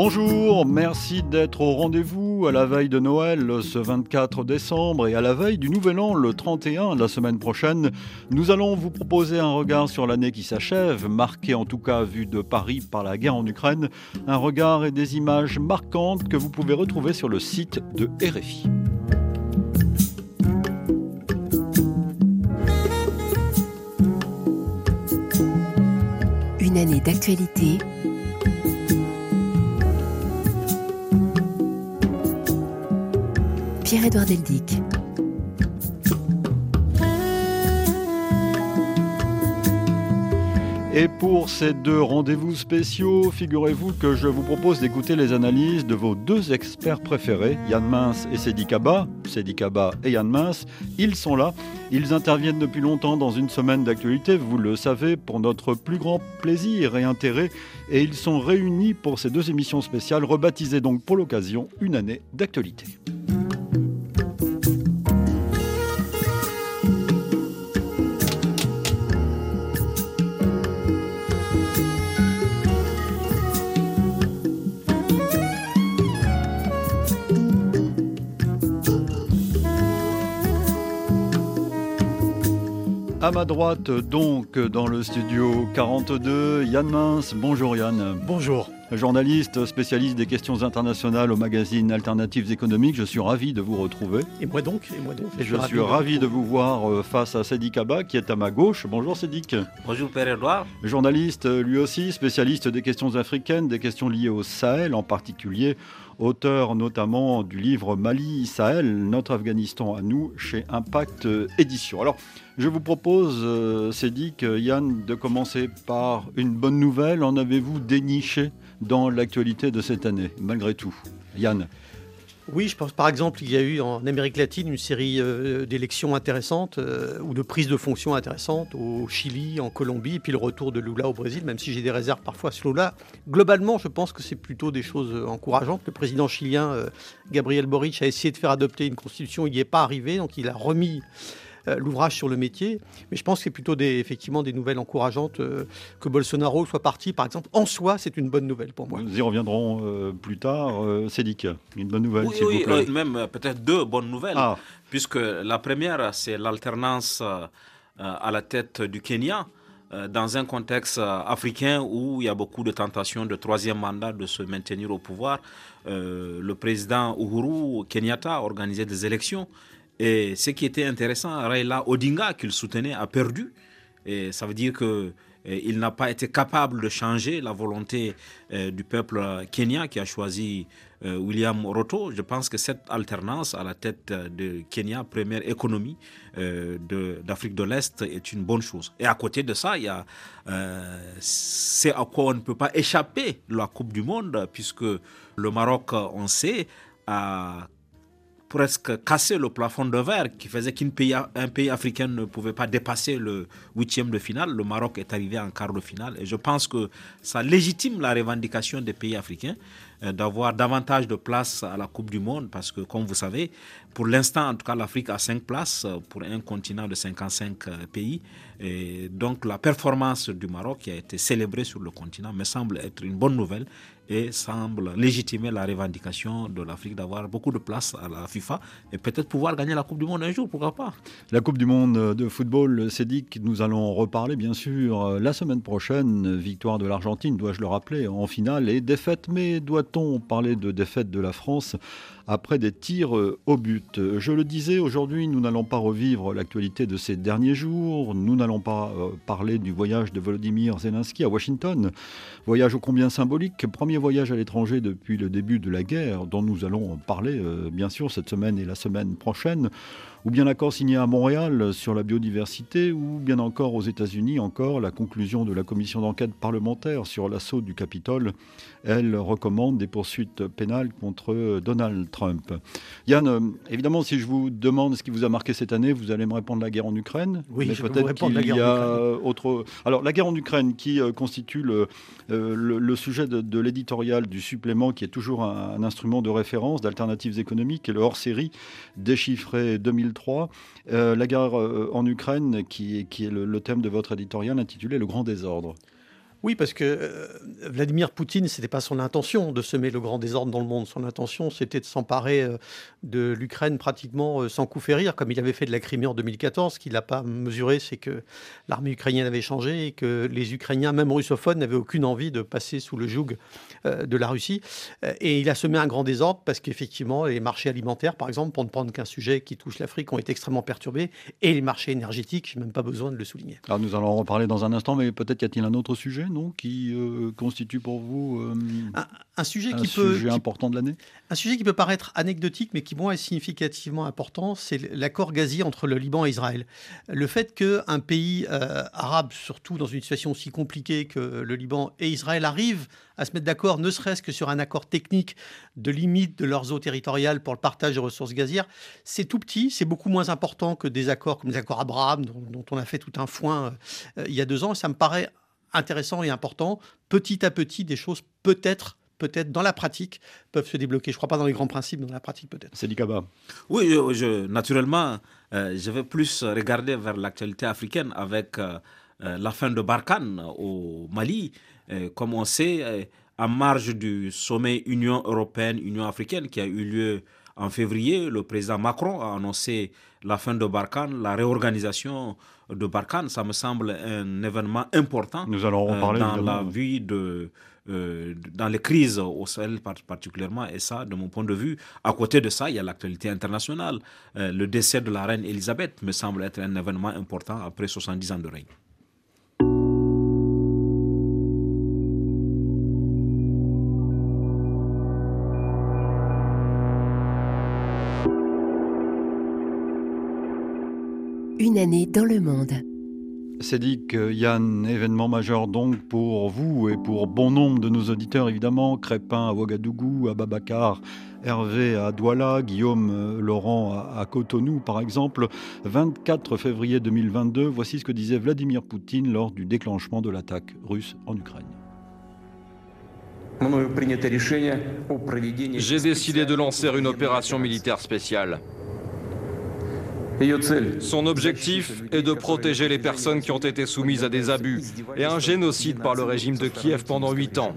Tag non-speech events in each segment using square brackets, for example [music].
Bonjour, merci d'être au rendez-vous à la veille de Noël ce 24 décembre et à la veille du Nouvel An le 31 la semaine prochaine. Nous allons vous proposer un regard sur l'année qui s'achève, marqué en tout cas vu de Paris par la guerre en Ukraine, un regard et des images marquantes que vous pouvez retrouver sur le site de RFI. Une année d'actualité Pierre-Édouard Deldic. Et pour ces deux rendez-vous spéciaux, figurez-vous que je vous propose d'écouter les analyses de vos deux experts préférés, Yann Mince et Sédi Kaba. Kaba et Yann Mince, ils sont là. Ils interviennent depuis longtemps dans une semaine d'actualité, vous le savez, pour notre plus grand plaisir et intérêt. Et ils sont réunis pour ces deux émissions spéciales, rebaptisées donc pour l'occasion Une année d'actualité. À ma droite, donc, dans le studio 42, Yann Mince. Bonjour Yann. Bonjour. Journaliste, spécialiste des questions internationales au magazine Alternatives économiques, je suis ravi de vous retrouver. Et moi donc Et moi donc Et je, suis ravi, de, vous voir euh, face à Sédic Abba qui est à ma gauche. Bonjour Sédic. Bonjour Père Edouard. Journaliste lui aussi, spécialiste des questions africaines, des questions liées au Sahel en particulier auteur notamment du livre Mali-Sahel, notre Afghanistan à nous, chez Impact Édition. Alors, je vous propose, euh, Cédric, Yann, de commencer par une bonne nouvelle. En avez-vous déniché dans l'actualité de cette année, malgré tout? Yann oui, je pense par exemple qu'il y a eu en Amérique latine une série euh, d'élections intéressantes euh, ou de prises de fonctions intéressantes au Chili, en Colombie, et puis le retour de Lula au Brésil, même si j'ai des réserves parfois sur Lula. Globalement, je pense que c'est plutôt des choses euh, encourageantes. Le président chilien Gabriel Boric a essayé de faire adopter une constitution, il n'y est pas arrivé, donc il a remis l'ouvrage sur le métier. Mais je pense que c'est plutôt des, effectivement des nouvelles encourageantes euh, que Bolsonaro soit parti, par exemple. En soi, c'est une bonne nouvelle pour moi. Nous y reviendrons euh, plus tard. Cédric, une bonne nouvelle, s'il vous plaît. même peut-être deux bonnes nouvelles. Ah. Puisque la première, c'est l'alternance à la tête du Kenya dans un contexte africain où il y a beaucoup de tentations de troisième mandat de se maintenir au pouvoir. le président Uhuru Kenyatta a organisé des élections et ce qui était intéressant, Raila Odinga, qu'il soutenait, a perdu. Et ça veut dire que eh, il n'a pas été capable de changer la volonté eh, du peuple kenyan qui a choisi eh, William Ruto. Je pense que cette alternance à la tête de Kenya, première économie d'Afrique de, l'Est, est une bonne chose. Et à côté de ça, il y a c'est à quoi on ne peut pas échapper la Coupe du Monde, puisque le Maroc, on sait, a presque cassé le plafond de verre qui faisait qu'un pays, un pays africain ne pouvait pas dépasser le huitième de finale. Le Maroc est arrivé en quart de finale et je pense que ça légitime la revendication des pays africains euh, d'avoir davantage de places à la Coupe du Monde parce que, comme vous savez, pour l'instant, en tout cas, l'Afrique a cinq places pour un continent de 55 euh, pays. Et donc, la performance du Maroc qui a été célébrée sur le continent me semble être une bonne nouvelle et semble légitimer la revendication de l'Afrique d'avoir beaucoup de place à la FIFA et peut-être pouvoir gagner la Coupe du Monde un jour, pourquoi pas La Coupe du Monde de football, c'est dit que nous allons reparler bien sûr la semaine prochaine. Victoire de l'Argentine, dois-je le rappeler, en finale et défaite, mais doit-on parler de défaite de la France après des tirs au but. Je le disais, aujourd'hui, nous n'allons pas revivre l'actualité de ces derniers jours, nous n'allons pas euh, parler du voyage de Volodymyr Zelensky à Washington, voyage ô combien symbolique, premier voyage à l'étranger depuis le début de la guerre, dont nous allons parler euh, bien sûr cette semaine et la semaine prochaine ou bien l'accord signé à Montréal sur la biodiversité, ou bien encore aux États-Unis, encore la conclusion de la commission d'enquête parlementaire sur l'assaut du Capitole. Elle recommande des poursuites pénales contre Donald Trump. Yann, euh, évidemment, si je vous demande ce qui vous a marqué cette année, vous allez me répondre la guerre en Ukraine. Oui, mais peut-être qu'il y a autre. Alors, la guerre en Ukraine, qui euh, constitue le, euh, le, sujet de, l'éditorial du supplément, qui est toujours un, un instrument de référence d'alternatives économiques, et le hors-série déchiffré 2003 euh, la guerre en Ukraine, qui, qui est le, thème de votre éditorial intitulé Le Grand Désordre. Oui, parce que euh, Vladimir Poutine, ce n'était pas son intention de semer le grand désordre dans le monde. Son intention, c'était de s'emparer euh, de l'Ukraine pratiquement euh, sans coup férir, comme il avait fait de la Crimée en 2014. Ce qu'il n'a pas mesuré, c'est que l'armée ukrainienne avait changé et que les Ukrainiens, même russophones, n'avaient aucune envie de passer sous le joug de la Russie. Et il a semé un grand désordre parce qu'effectivement, les marchés alimentaires, par exemple, pour ne prendre qu'un sujet qui touche l'Afrique, ont été extrêmement perturbés. Et les marchés énergétiques, je n'ai même pas besoin de le souligner. Alors nous allons en reparler dans un instant, mais peut-être y a-t-il un autre sujet? Non, qui euh, constitue pour vous euh, un, sujet qui peut important de l'année? Un sujet qui peut paraître anecdotique, mais qui moi est significativement important, c'est l'accord gazier entre le Liban et Israël. Le fait qu'un pays euh, arabe, surtout dans une situation aussi compliquée que le Liban et Israël, arrive à se mettre d'accord, ne serait-ce que sur un accord technique de limite de leurs eaux territoriales pour le partage des ressources gazières, c'est tout petit, c'est beaucoup moins important que des accords comme les accords Abraham, dont, dont on a fait tout un foin il y a deux ans. Et ça me paraît intéressant et important. Petit à petit, des choses peut-être peut-être dans la pratique peuvent se débloquer. Je ne crois pas dans les grands principes, mais dans la pratique peut-être. C'est Kaba. Oui, je, naturellement, euh, je vais plus regarder vers l'actualité africaine avec euh, euh, la fin de Barkhane au Mali. comme on sait, en marge du sommet Union européenne-Union africaine qui a eu lieu en février, le président Macron a annoncé la fin de Barkhane, la réorganisation de Barkhane. Ça me semble un événement important Nous allons en parler, dans la vie de, euh, dans les crises au Sahel particulièrement. Et ça, de mon point de vue, à côté de ça, il y a l'actualité internationale. Euh, le décès de la reine Elisabeth me semble être un événement important après 70 ans de règne. Une année dans le monde. C'est dit que Yann, événement majeur donc pour vous et pour bon nombre de nos auditeurs évidemment, Crépin à Ouagadougou, à Babacar, Hervé à Douala, Guillaume euh, Laurent à, Cotonou par exemple. 24 février 2022, voici ce que disait Vladimir Poutine lors du déclenchement de l'attaque russe en Ukraine. J'ai décidé de lancer une opération militaire spéciale. Son objectif est de protéger les personnes qui ont été soumises à des abus et un génocide par le régime de Kiev pendant huit ans.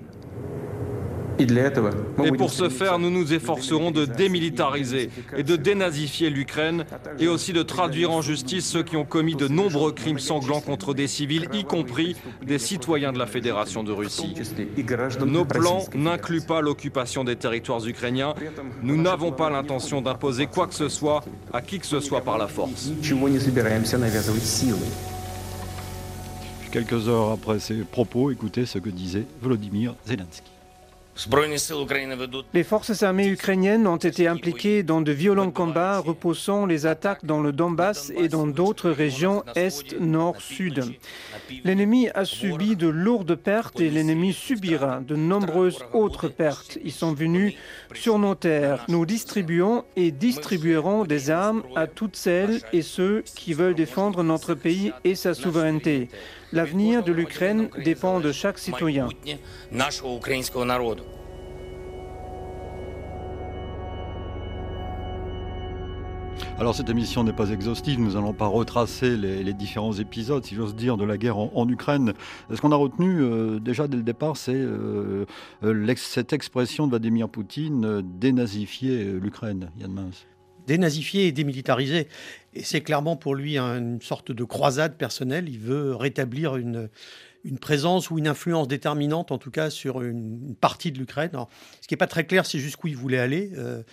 Et pour ce faire, nous nous efforcerons de démilitariser et de dénazifier l'Ukraine et aussi de traduire en justice ceux qui ont commis de nombreux crimes sanglants contre des civils, y compris des citoyens de la Fédération de Russie. Nos plans n'incluent pas l'occupation des territoires ukrainiens. Nous n'avons pas l'intention d'imposer quoi que ce soit à qui que ce soit par la force. Quelques heures après ces propos, écoutez ce que disait Volodymyr Zelensky. Les forces armées ukrainiennes ont été impliquées dans de violents combats repoussant les attaques dans le Donbass et dans d'autres régions Est, Nord, Sud. L'ennemi a subi de lourdes pertes et l'ennemi subira de nombreuses autres pertes. Ils sont venus sur nos terres. Nous distribuons et distribuerons des armes à toutes celles et ceux qui veulent défendre notre pays et sa souveraineté. L'avenir de l'Ukraine dépend de chaque citoyen. Alors cette émission n'est pas exhaustive, nous n'allons pas retracer les, différents épisodes, si j'ose dire, de la guerre en, Ukraine. Ce qu'on a retenu euh, déjà dès le départ, c'est euh, euh, cette expression de Vladimir Poutine, dénazifier l'Ukraine, Yann Mince dénazifier et démilitariser. Et c'est clairement pour lui une sorte de croisade personnelle. Il veut rétablir une, une présence ou une influence déterminante, en tout cas, sur une, partie de l'Ukraine. Ce qui n'est pas très clair, c'est jusqu'où il voulait aller. Euh,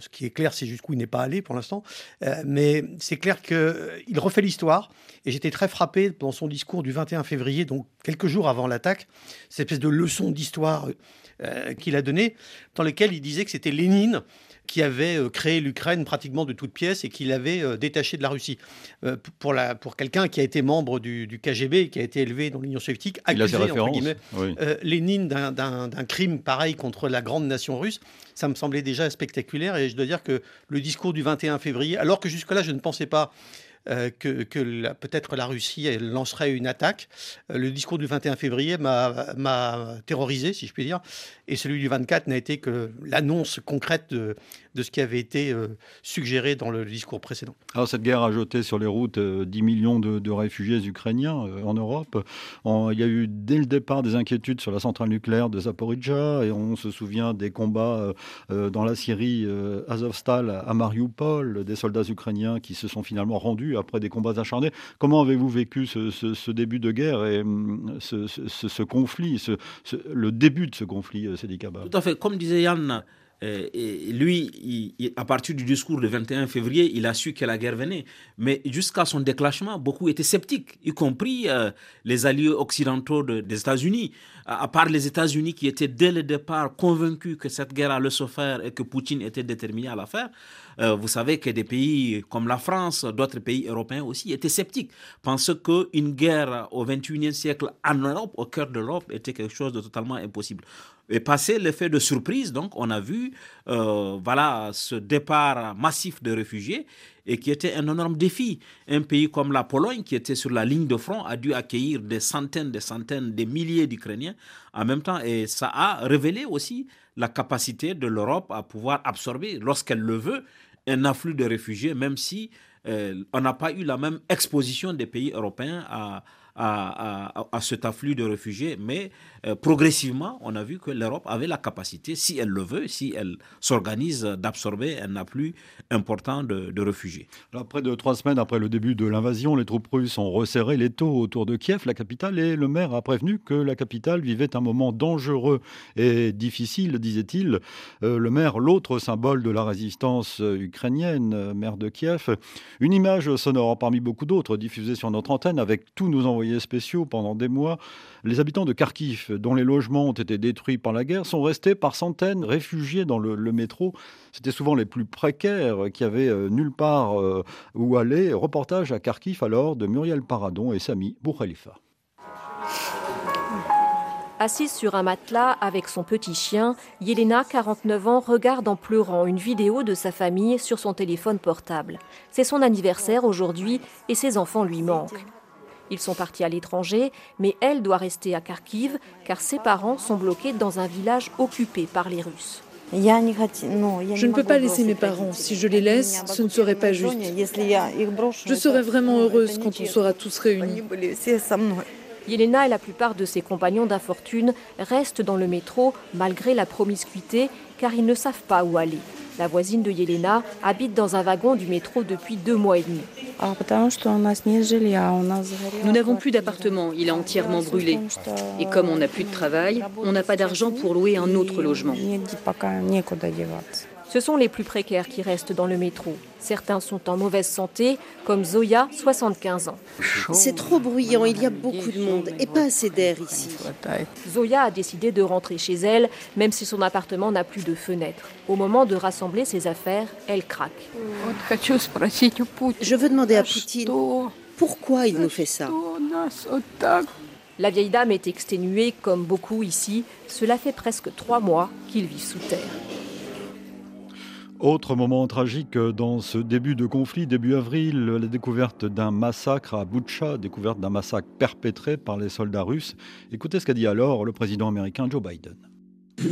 ce qui est clair, c'est jusqu'où il n'est pas allé pour l'instant. Euh, mais c'est clair qu'il refait l'histoire. Et j'étais très frappé dans son discours du 21 février, donc quelques jours avant l'attaque, cette espèce de leçon d'histoire euh, qu'il a donnée, dans lequel il disait que c'était Lénine qui avait euh, créé l'Ukraine pratiquement de toutes pièces et qui l'avait euh, détaché de la Russie. Euh, pour, la, pour quelqu'un qui a été membre du, KGB, qui a été élevé dans l'Union soviétique, accusé, entre guillemets, Lénine d'un crime pareil contre la grande nation russe, ça me semblait déjà spectaculaire. Et je dois dire que le discours du 21 février, alors que jusque-là, je ne pensais pas que, peut-être la Russie lancerait une attaque. le discours du 21 février m'a terrorisé, si je puis dire, et celui du 24 n'a été que l'annonce concrète de, ce qui avait été suggéré dans le discours précédent. Alors cette guerre a jeté sur les routes 10 millions de, réfugiés ukrainiens en Europe. il y a eu dès le départ des inquiétudes sur la centrale nucléaire de Zaporizhia et on se souvient des combats dans la Syrie, Azovstal, à Mariupol, des soldats ukrainiens qui se sont finalement rendus après des combats acharnés. Comment avez-vous vécu ce, début de guerre et hum, ce, conflit, le début de ce conflit, euh, Sédikaba Tout à fait. Comme disait Yann, euh, lui, à partir du discours du 21 février, il a su que la guerre venait. Mais jusqu'à son déclenchement, beaucoup étaient sceptiques, y compris euh, les alliés occidentaux des États-Unis. À, part les États-Unis qui étaient dès le départ convaincus que cette guerre allait se faire et que Poutine était déterminé à la faire, euh, vous savez que des pays comme la France, d'autres pays européens aussi étaient sceptiques, pensant qu'une guerre au 21e siècle en Europe, au cœur de l'Europe, était quelque chose de totalement impossible. Et passé l'effet de surprise, donc, on a vu euh, voilà, ce départ massif de réfugiés et qui était un énorme défi. Un pays comme la Pologne, qui était sur la ligne de front, a dû accueillir des centaines, des centaines, des milliers d'Ukrainiens en même temps. Et ça a révélé aussi la capacité de l'Europe à pouvoir absorber, lorsqu'elle le veut, un afflux de réfugiés, même si euh, on n'a pas eu la même exposition des pays européens à, à, à, cet afflux de réfugiés, mais euh, progressivement, on a vu que l'Europe avait la capacité, si elle le veut, si elle s'organise, d'absorber un afflux important de, réfugiés. Alors, près de trois semaines après le début de l'invasion, les troupes russes ont resserré les taux autour de Kiev, la capitale, et le maire a prévenu que la capitale vivait un moment dangereux et difficile, disait-il. Euh, le maire, l'autre symbole de la résistance ukrainienne, maire de Kiev, une image sonore parmi beaucoup d'autres diffusée sur notre antenne avec tous nos envoyés spéciaux pendant des mois, les habitants de Kharkiv, dont les logements ont été détruits par la guerre, sont restés par centaines réfugiés dans le, métro. C'était souvent les plus précaires qui avaient euh, nulle part euh, où aller. Reportage à Kharkiv alors de Muriel Paradon et Sami Boukhalifa. Assise sur un matelas avec son petit chien, Yelena, 49 ans, regarde en pleurant une vidéo de sa famille sur son téléphone portable. C'est son anniversaire aujourd'hui et ses enfants lui manquent. Ils sont partis à l'étranger, mais elle doit rester à Kharkiv car ses parents sont bloqués dans un village occupé par les Russes. Je ne peux pas laisser mes parents. Si je les laisse, ce ne serait pas juste. Je serai vraiment heureuse quand on sera tous réunis. Yelena et la plupart de ses compagnons d'infortune restent dans le métro malgré la promiscuité car ils ne savent pas où aller. La voisine de Yelena habite dans un wagon du métro depuis deux mois et demi. Nous n'avons plus d'appartement, il est entièrement brûlé. Et comme on n'a plus de travail, on n'a pas d'argent pour louer un autre logement. Ce sont les plus précaires qui restent dans le métro. Certains sont en mauvaise santé, comme Zoya, 75 ans. C'est trop bruyant, il y a beaucoup de monde et pas assez d'air ici. Zoya a décidé de rentrer chez elle, même si son appartement n'a plus de fenêtre. Au moment de rassembler ses affaires, elle craque. Je veux demander à Poutine pourquoi il nous fait ça? La vieille dame est exténuée, comme beaucoup ici. Cela fait presque trois mois qu'ils vivent sous terre. Autre moment tragique dans ce début de conflit, début avril, la découverte d'un massacre à Butcha, découverte d'un massacre perpétré par les soldats russes. Écoutez ce qu'a dit alors le président américain Joe Biden. Vous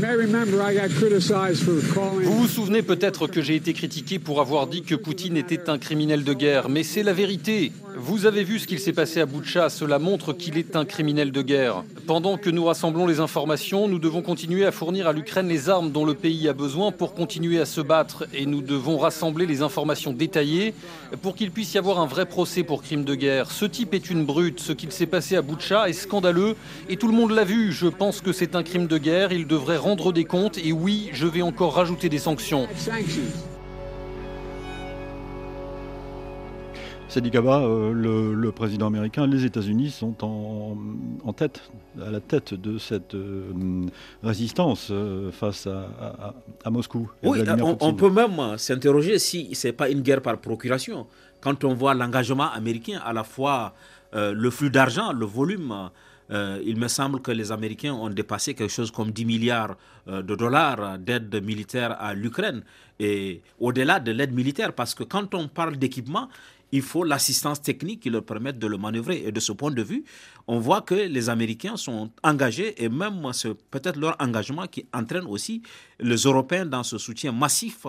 vous souvenez peut-être que j'ai été critiqué pour avoir dit que Poutine était un criminel de guerre, mais c'est la vérité. Vous avez vu ce qu'il s'est passé à Boutcha, cela montre qu'il est un criminel de guerre. Pendant que nous rassemblons les informations, nous devons continuer à fournir à l'Ukraine les armes dont le pays a besoin pour continuer à se battre et nous devons rassembler les informations détaillées pour qu'il puisse y avoir un vrai procès pour crime de guerre. Ce type est une brute, ce qu'il s'est passé à Boutcha est scandaleux et tout le monde l'a vu. Je pense que c'est un crime de guerre, il devrait rendre des comptes et oui, je vais encore rajouter des sanctions. Sadi Kaba, euh, le, président américain, les États-Unis sont en, tête, à la tête de cette euh, résistance euh, face à, Moscou. oui, on, peut même s'interroger si ce n'est pas une guerre par procuration. Quand on voit l'engagement américain, à la fois le flux d'argent, le volume, il me semble que les Américains ont dépassé quelque chose comme 10 milliards de dollars d'aide militaire à l'Ukraine. Et au-delà de l'aide militaire, parce que quand on parle d'équipement, il faut l'assistance technique qui leur permette de le manœuvrer. Et de ce point de vue, on voit que les Américains sont engagés et même c'est peut-être leur engagement qui entraîne aussi les Européens dans ce soutien massif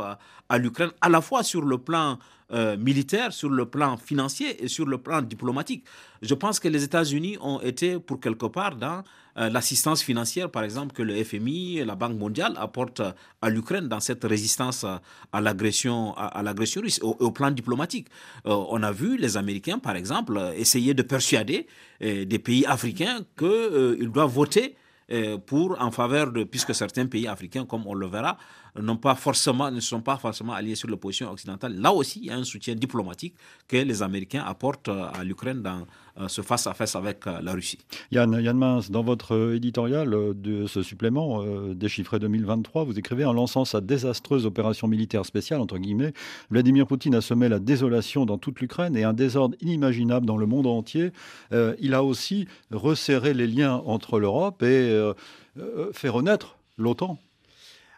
à, l'Ukraine, à la fois sur le plan euh, militaire, sur le plan financier et sur le plan diplomatique. Je pense que les États-Unis ont été pour quelque part dans euh, l'assistance financière, par exemple, que le FMI, la Banque mondiale apportent à l'Ukraine dans cette résistance à l'agression à, l'agression russe au, plan diplomatique. Euh, on a vu les Américains, par exemple, essayer de persuader des pays africains qu'ils doivent voter pour en faveur de, puisque certains pays africains, comme on le verra, pas forcément, ne sont pas forcément alliés sur l'opposition occidentale. Là aussi, il y a un soutien diplomatique que les Américains apportent euh, à l'Ukraine dans euh, ce face-à-face avec euh, la Russie. Yann, Yann dans votre éditorial de ce supplément déchiffré 2023, vous écrivez en lançant sa désastreuse opération militaire spéciale, entre guillemets, Vladimir Poutine a semé la désolation dans toute l'Ukraine et un désordre inimaginable dans le monde entier. il a aussi resserré les liens entre l'Europe et fait renaître l'OTAN.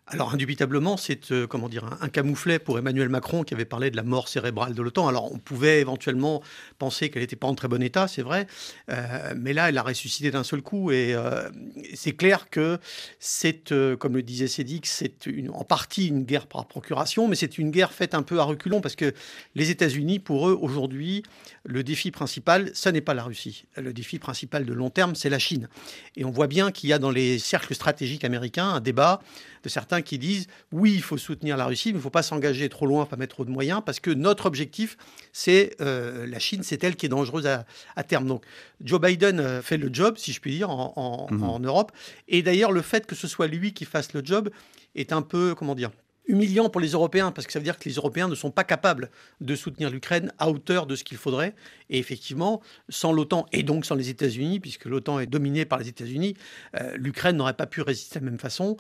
Alors indubitablement, c'est euh, comment dire un, camouflet pour Emmanuel Macron qui avait parlé de la mort cérébrale de l'OTAN. Alors on pouvait éventuellement penser qu'elle n'était pas en très bon état, c'est vrai, euh, mais là elle a ressuscité d'un seul coup et euh, c'est clair que c'est, comme le disait Cédric, c'est en partie une guerre par procuration, mais c'est une guerre faite un peu à reculons parce que les États-Unis, pour eux aujourd'hui, le défi principal, ce n'est pas la Russie. Le défi principal de long terme, c'est la Chine. Et on voit bien qu'il y a dans les cercles stratégiques américains un débat de certains qui disent oui, il faut soutenir la Russie, mais il ne faut pas s'engager trop loin, pas mettre trop de moyens, parce que notre objectif, c'est euh, la Chine, c'est elle qui est dangereuse à, terme. Donc Joe Biden euh, fait le job, si je puis dire, en, mhm. en Europe. Et d'ailleurs, le fait que ce soit lui qui fasse le job est un peu, comment dire, humiliant pour les Européens, parce que ça veut dire que les Européens ne sont pas capables de soutenir l'Ukraine à hauteur de ce qu'il faudrait. Et effectivement, sans l'OTAN et donc sans les États-Unis, puisque l'OTAN est dominée par les États-Unis, euh, l'Ukraine n'aurait pas pu résister de la même façon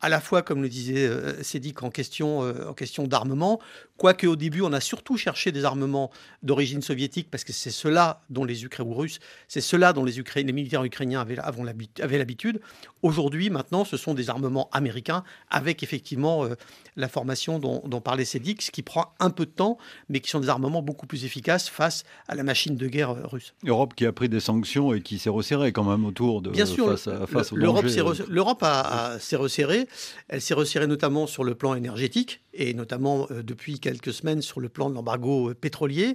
à la fois, comme le disait euh, en question, euh, en question d'armement, quoique au début, on a surtout cherché des armements d'origine soviétique, parce que c'est cela dont les Ukrainiens ou Russes, c'est cela dont les, les militaires ukrainiens avaient, avaient l'habitude. Aujourd'hui, maintenant, ce sont des armements américains, avec effectivement euh, la formation dont, parlait Cédric, ce qui prend un peu de temps, mais qui sont des armements beaucoup plus efficaces face à la machine de guerre russe. L'Europe qui a pris des sanctions et qui s'est resserrée quand même autour de Bien sûr, face, l'Europe s'est resserrée elle s'est resserrée notamment sur le plan énergétique et notamment euh, depuis quelques semaines sur le plan de l'embargo euh, pétrolier.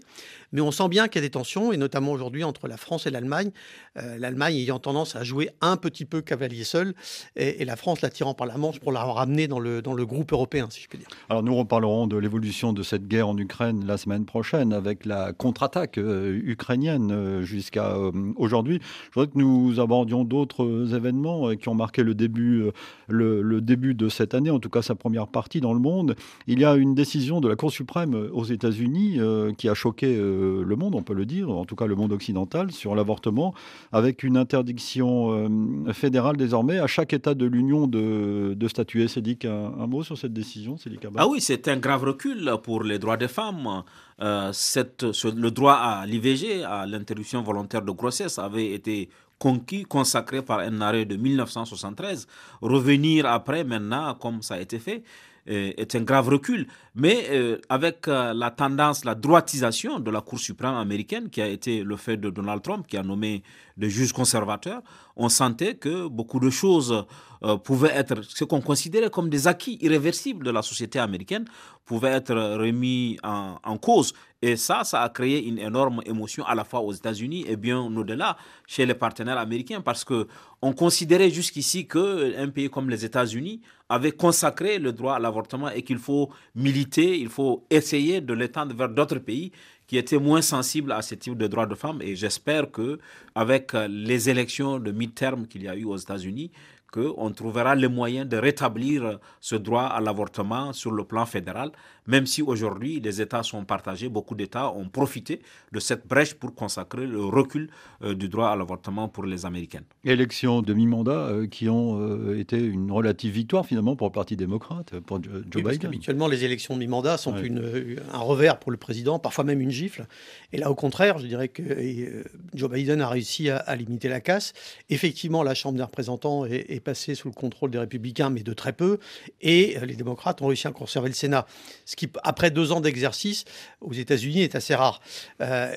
Mais on sent bien qu'il y a des tensions, et notamment aujourd'hui entre la France et l'Allemagne. Euh, L'Allemagne ayant tendance à jouer un petit peu cavalier seul, et, la France l'attirant par la manche pour la ramener dans le, dans le groupe européen, si je peux dire. Alors nous reparlerons de l'évolution de cette guerre en Ukraine la semaine prochaine, avec la contre-attaque ukrainienne jusqu'à aujourd'hui. Je voudrais que nous abordions d'autres événements qui ont marqué le début, le début de cette année, en tout cas sa première partie dans le monde. Il y a une décision de la Cour suprême aux États-Unis euh, qui a choqué euh, le monde, on peut le dire, en tout cas le monde occidental, sur l'avortement, avec une interdiction euh, fédérale désormais à chaque État de l'Union de, statuer. Cédric, un, mot sur cette décision, Ah oui, c'est un grave recul pour les droits des femmes. Le droit à l'IVG, à l'interruption volontaire de grossesse, avait été conquis, consacré par un arrêt de 1973. Revenir après, maintenant, comme ça a été fait, est un grave recul. Mais euh, avec euh, la tendance, la droitisation de la Cour suprême américaine, qui a été le fait de Donald Trump, qui a nommé des juges conservateurs, on sentait que beaucoup de choses euh, pouvaient être, ce qu'on considérait comme des acquis irréversibles de la société américaine, pouvaient être remis en, cause. Et ça, ça a créé une énorme émotion à la fois aux États-Unis et bien au-delà chez les partenaires américains, parce que on considérait jusqu'ici qu'un pays comme les États-Unis avait consacré le droit à l'avortement et qu'il faut militer, il faut essayer de l'étendre vers d'autres pays qui étaient moins sensibles à ce type de droits de femmes. Et j'espère que avec les élections de mi-terme qu'il y a eu aux États-Unis, qu'on trouvera les moyens de rétablir ce droit à l'avortement sur le plan fédéral, même si aujourd'hui les États sont partagés, beaucoup d'États ont profité de cette brèche pour consacrer le recul euh, du droit à l'avortement pour les Américaines. Élections de mi-mandat euh, qui ont euh, été une relative victoire finalement pour le Parti démocrate, pour Joe Biden. habituellement, les élections de mi-mandat sont une, un revers pour le président, parfois même une gifle. Et là, au contraire, je dirais que Joe Biden a réussi à, limiter la casse. Effectivement, la Chambre des représentants est passé sous le contrôle des républicains, mais de très peu. Et les démocrates ont réussi à conserver le Sénat. Ce qui, après deux ans d'exercice aux États-Unis, est assez rare.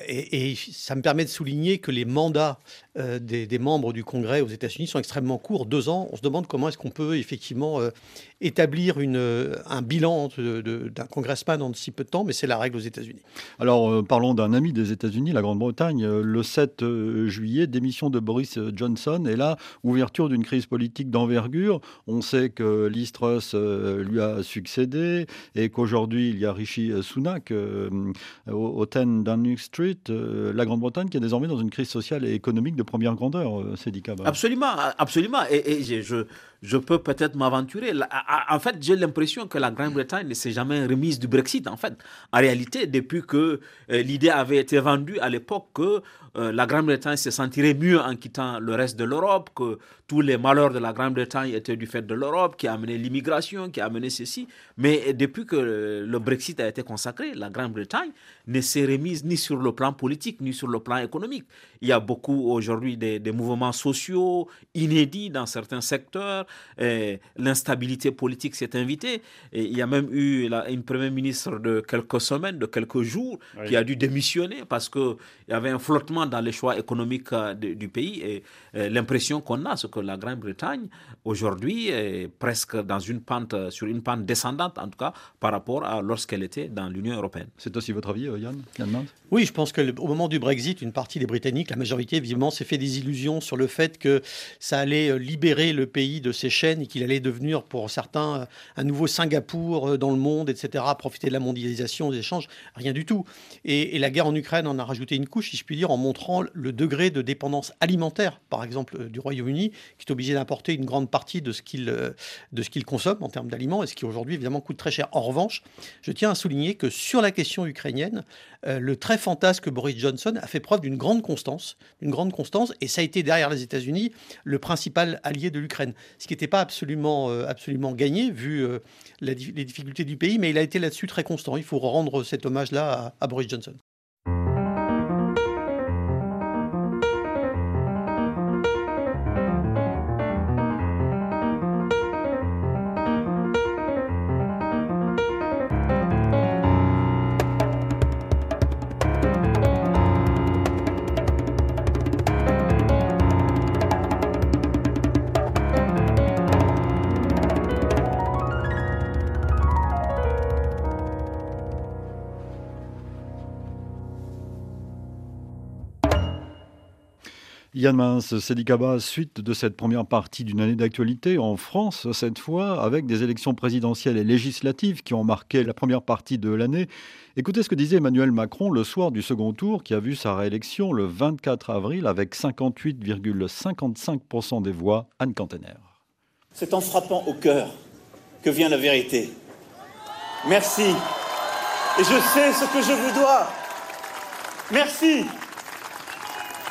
Et, et, ça me permet de souligner que les mandats des, des, membres du Congrès aux États-Unis sont extrêmement courts, deux ans. On se demande comment est-ce qu'on peut effectivement établir une, un bilan d'un congressman en si peu de temps, mais c'est la règle aux États-Unis. Alors, euh, parlons d'un ami des États-Unis, la Grande-Bretagne. Euh, le 7 euh, juillet, démission de Boris Johnson et là, ouverture d'une crise politique d'envergure. On sait que Liz Truss lui a succédé et qu'aujourd'hui, il y a Rishi Sunak au, 10 Downing Street. la Grande-Bretagne qui est désormais dans une crise sociale et économique de première grandeur, c'est Absolument, absolument. Et, et je, je peux peut-être m'aventurer. En fait, j'ai l'impression que la Grande-Bretagne ne s'est jamais remise du Brexit. En fait, en réalité, depuis que euh, l'idée avait été vendue à l'époque que euh, la Grande-Bretagne se sentirait mieux en quittant le reste de l'Europe, que tous les malheurs de la Grande-Bretagne étaient du fait de l'Europe, qui a amené l'immigration, qui a amené ceci. Mais depuis que le Brexit a été consacré, la Grande-Bretagne ne s'est remise ni sur le plan politique, ni sur le plan économique. Il y a beaucoup aujourd'hui des, mouvements sociaux inédits dans certains secteurs. L'instabilité politique s'est invitée. Et il y a même eu une première ministre de quelques semaines, de quelques jours, qui a dû démissionner parce qu'il y avait un flottement dans les choix économiques euh, du pays. Et l'impression qu'on a, c'est que la Grande-Bretagne, aujourd'hui, est presque dans une pente, sur une pente descendante, en tout cas, par rapport à lorsqu'elle était dans l'Union européenne. C'est aussi votre avis, euh, Yann, Yann Oui, je pense qu'au moment du Brexit, une partie des Britanniques, la majorité, évidemment, s'est fait des illusions sur le fait que ça allait euh, libérer le pays de ses chaînes et qu'il allait devenir, pour certains, un nouveau Singapour dans le monde, etc., profiter de la mondialisation, des échanges. Rien du tout. Et, la guerre en Ukraine en a rajouté une couche, si je puis dire, en montrant le degré de dépendance alimentaire, par exemple, euh, du Royaume-Uni, qui est obligé d'importer une grande partie de ce qu'il euh, qu'il consomme en termes d'aliments, et ce qui aujourd'hui évidemment coûte très cher. En revanche, je tiens à souligner que sur la question ukrainienne, euh, le très fantasque Boris Johnson a fait preuve d'une grande constance, d'une grande constance, et ça a été derrière les États-Unis le principal allié de l'Ukraine, ce qui n'était pas absolument absolument gagné vu les difficultés du pays, mais il a été là-dessus très constant. Il faut rendre cet hommage-là à Boris Johnson. Yann Mince, Sédicaba, suite de cette première partie d'une année d'actualité en France, cette fois avec des élections présidentielles et législatives qui ont marqué la première partie de l'année. Écoutez ce que disait Emmanuel Macron le soir du second tour qui a vu sa réélection le 24 avril avec 58,55% des voix. Anne Cantener. C'est en frappant au cœur que vient la vérité. Merci. Et je sais ce que je vous dois. Merci.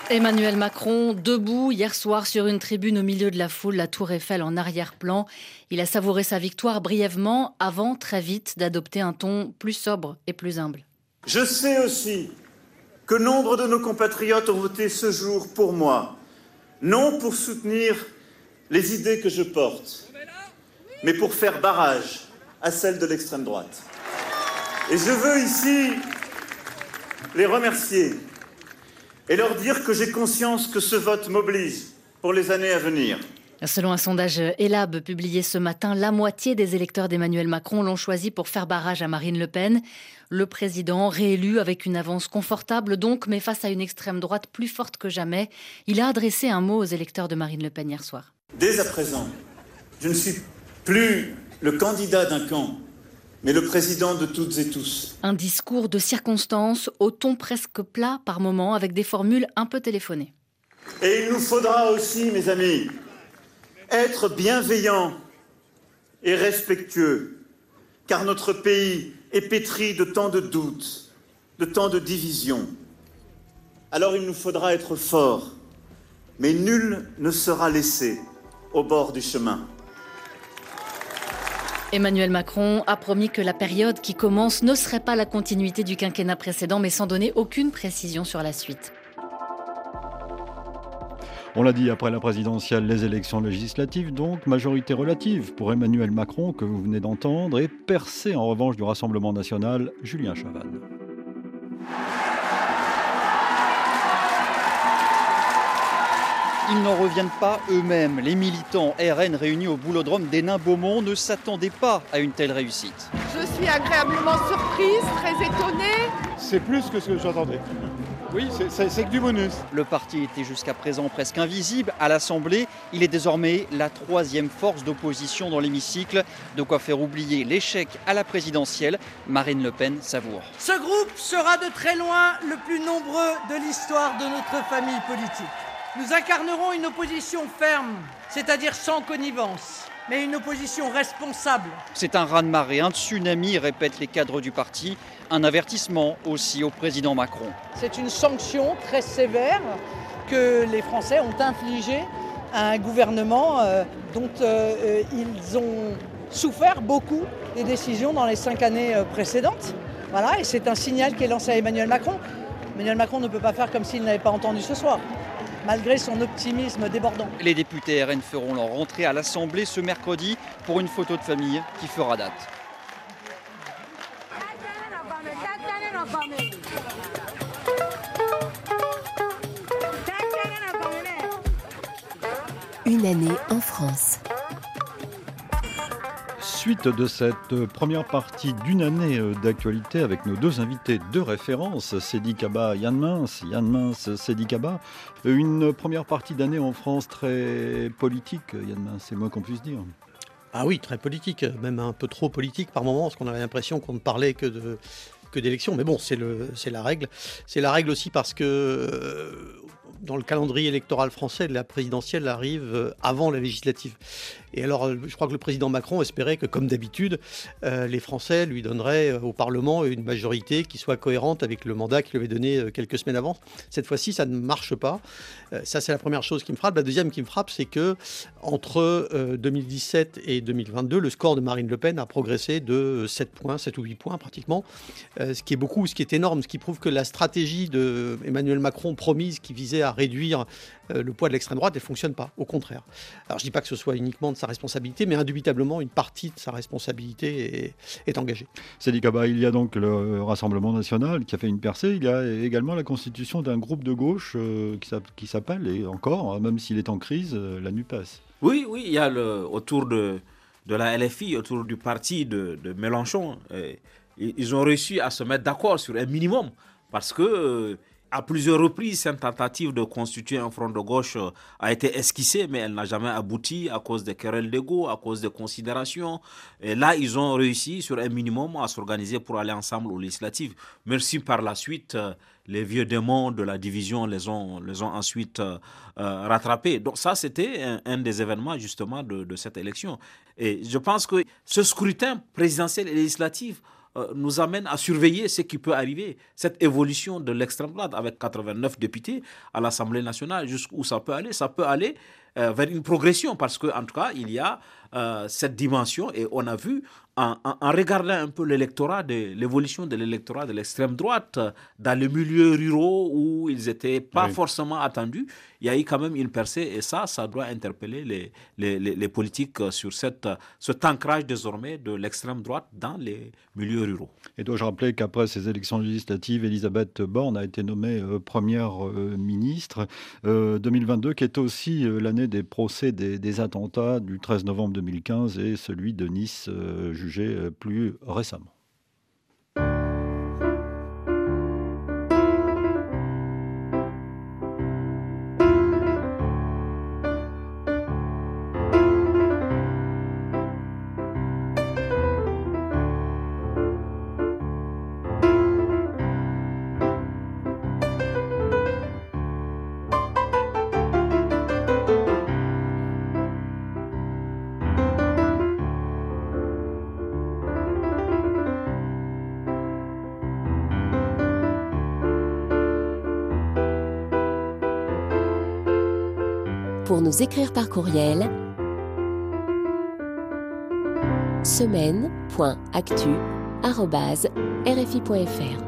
Emmanuel Macron, debout hier soir sur une tribune au milieu de la foule, la tour Eiffel en arrière-plan. Il a savouré sa victoire brièvement avant très vite d'adopter un ton plus sobre et plus humble. Je sais aussi que nombre de nos compatriotes ont voté ce jour pour moi, non pour soutenir les idées que je porte, mais pour faire barrage à celles de l'extrême droite. Et je veux ici les remercier et leur dire que j'ai conscience que ce vote m'oblige pour les années à venir. Selon un sondage ELAB publié ce matin, la moitié des électeurs d'Emmanuel Macron l'ont choisi pour faire barrage à Marine Le Pen. Le président, réélu avec une avance confortable donc, mais face à une extrême droite plus forte que jamais, il a adressé un mot aux électeurs de Marine Le Pen hier soir. Dès à présent, je ne suis plus le candidat d'un camp, mais le président de toutes et tous. Un discours de circonstance au ton presque plat par moments, avec des formules un peu téléphonées. Et il nous faudra aussi, mes amis, être bienveillants et respectueux, car notre pays est pétri de tant de doutes, de tant de divisions. Alors il nous faudra être forts, mais nul ne sera laissé au bord du chemin. Emmanuel Macron a promis que la période qui commence ne serait pas la continuité du quinquennat précédent, mais sans donner aucune précision sur la suite. On l'a dit après la présidentielle, les élections législatives, donc majorité relative pour Emmanuel Macron que vous venez d'entendre et percé en revanche du Rassemblement national, Julien Chavannes. Ils n'en reviennent pas eux-mêmes. Les militants RN réunis au boulodrome des Nains-Beaumont ne s'attendaient pas à une telle réussite. Je suis agréablement surprise, très étonnée. C'est plus que ce que j'attendais. Oui, c'est que du bonus. Le parti était jusqu'à présent presque invisible. À l'Assemblée, il est désormais la troisième force d'opposition dans l'hémicycle. De quoi faire oublier l'échec à la présidentielle. Marine Le Pen savoure. Ce groupe sera de très loin le plus nombreux de l'histoire de notre famille politique. Nous incarnerons une opposition ferme, c'est-à-dire sans connivence, mais une opposition responsable. C'est un raz-de-marée, un tsunami, répètent les cadres du parti. Un avertissement aussi au président Macron. C'est une sanction très sévère que les Français ont infligée à un gouvernement euh, dont euh, euh, ils ont souffert beaucoup des décisions dans les cinq années précédentes. Voilà, et c'est un signal qui est lancé à Emmanuel Macron. Emmanuel Macron ne peut pas faire comme s'il n'avait pas entendu ce soir malgré son optimisme débordant. Les députés RN feront leur rentrée à l'Assemblée ce mercredi pour une photo de famille qui fera date. Une année en France suite de cette première partie d'une année euh, d'actualité avec nos deux invités de référence, Cédric Kaba, Yann Mince, Yann Mince, Cédric Kaba. Une première partie d'année en France très politique, Yann Mince, c'est moins qu'on puisse dire. Ah oui, très politique, même un peu trop politique par moments, parce qu'on avait l'impression qu'on ne parlait que de que d'élections. Mais bon, c'est la règle. C'est la règle aussi parce que euh, dans le calendrier électoral français, la présidentielle arrive euh, avant la législative. Et alors, euh, je crois que le président Macron espérait que, comme d'habitude, euh, les Français lui donneraient au Parlement une majorité qui soit cohérente avec le mandat qu'il avait donné quelques semaines avant. Cette fois-ci, ça ne marche pas. ça, c'est la première chose qui me frappe. La deuxième qui me frappe, c'est que entre 2017 et 2022, le score de Marine Le Pen a progressé de 7 points, 7 ou 8 points pratiquement, ce qui est beaucoup, ce qui est énorme, ce qui prouve que la stratégie de Emmanuel Macron promise qui visait à réduire euh, le poids de l'extrême droite, elle ne fonctionne pas. Au contraire. Alors je ne dis pas que ce soit uniquement de sa responsabilité, mais indubitablement une partie de sa responsabilité est, engagée. C'est Kaba, il y a donc le Rassemblement national qui a fait une percée. Il y a également la constitution d'un groupe de gauche euh, qui s'appelle, et encore, hein, même s'il est en crise, euh, la NUPES. Oui, oui, il y a le, autour de, de la LFI, autour du parti de, Mélenchon. ils ont réussi à se mettre d'accord sur un minimum parce que à plusieurs reprises, cette tentative de constituer un front de gauche a été esquissée, mais elle n'a jamais abouti à cause des querelles d'ego, à cause des considérations. Et là, ils ont réussi sur un minimum à s'organiser pour aller ensemble aux législatives. Merci par la suite, les vieux démons de la division les ont, les ont ensuite euh, rattrapés. Donc ça, c'était un, des événements justement de, cette élection. Et je pense que ce scrutin présidentiel et législatif nous amène à surveiller ce qui peut arriver, cette évolution de l'extrême droite avec 89 députés à l'Assemblée nationale, jusqu'où ça peut aller. Ça peut aller euh, vers une progression parce qu'en tout cas, il y a euh, cette dimension et on a vu en, regardant un peu l'électorat, l'évolution de l'électorat de l'extrême droite dans les milieux ruraux où ils n'étaient pas forcément attendus, il y a eu quand même une percée et ça, ça doit interpeller les, les, les, politiques sur cette, cet ancrage désormais de l'extrême droite dans les milieux ruraux. Et dois-je rappeler qu'après ces élections législatives, Elisabeth Borne a été nommée euh, première euh, ministre 2022, qui est aussi l'année des procès des, attentats du 13 novembre 2015 et celui de Nice jugé euh, plus récemment. Écrire par courriel semaine.actu.rfi.fr.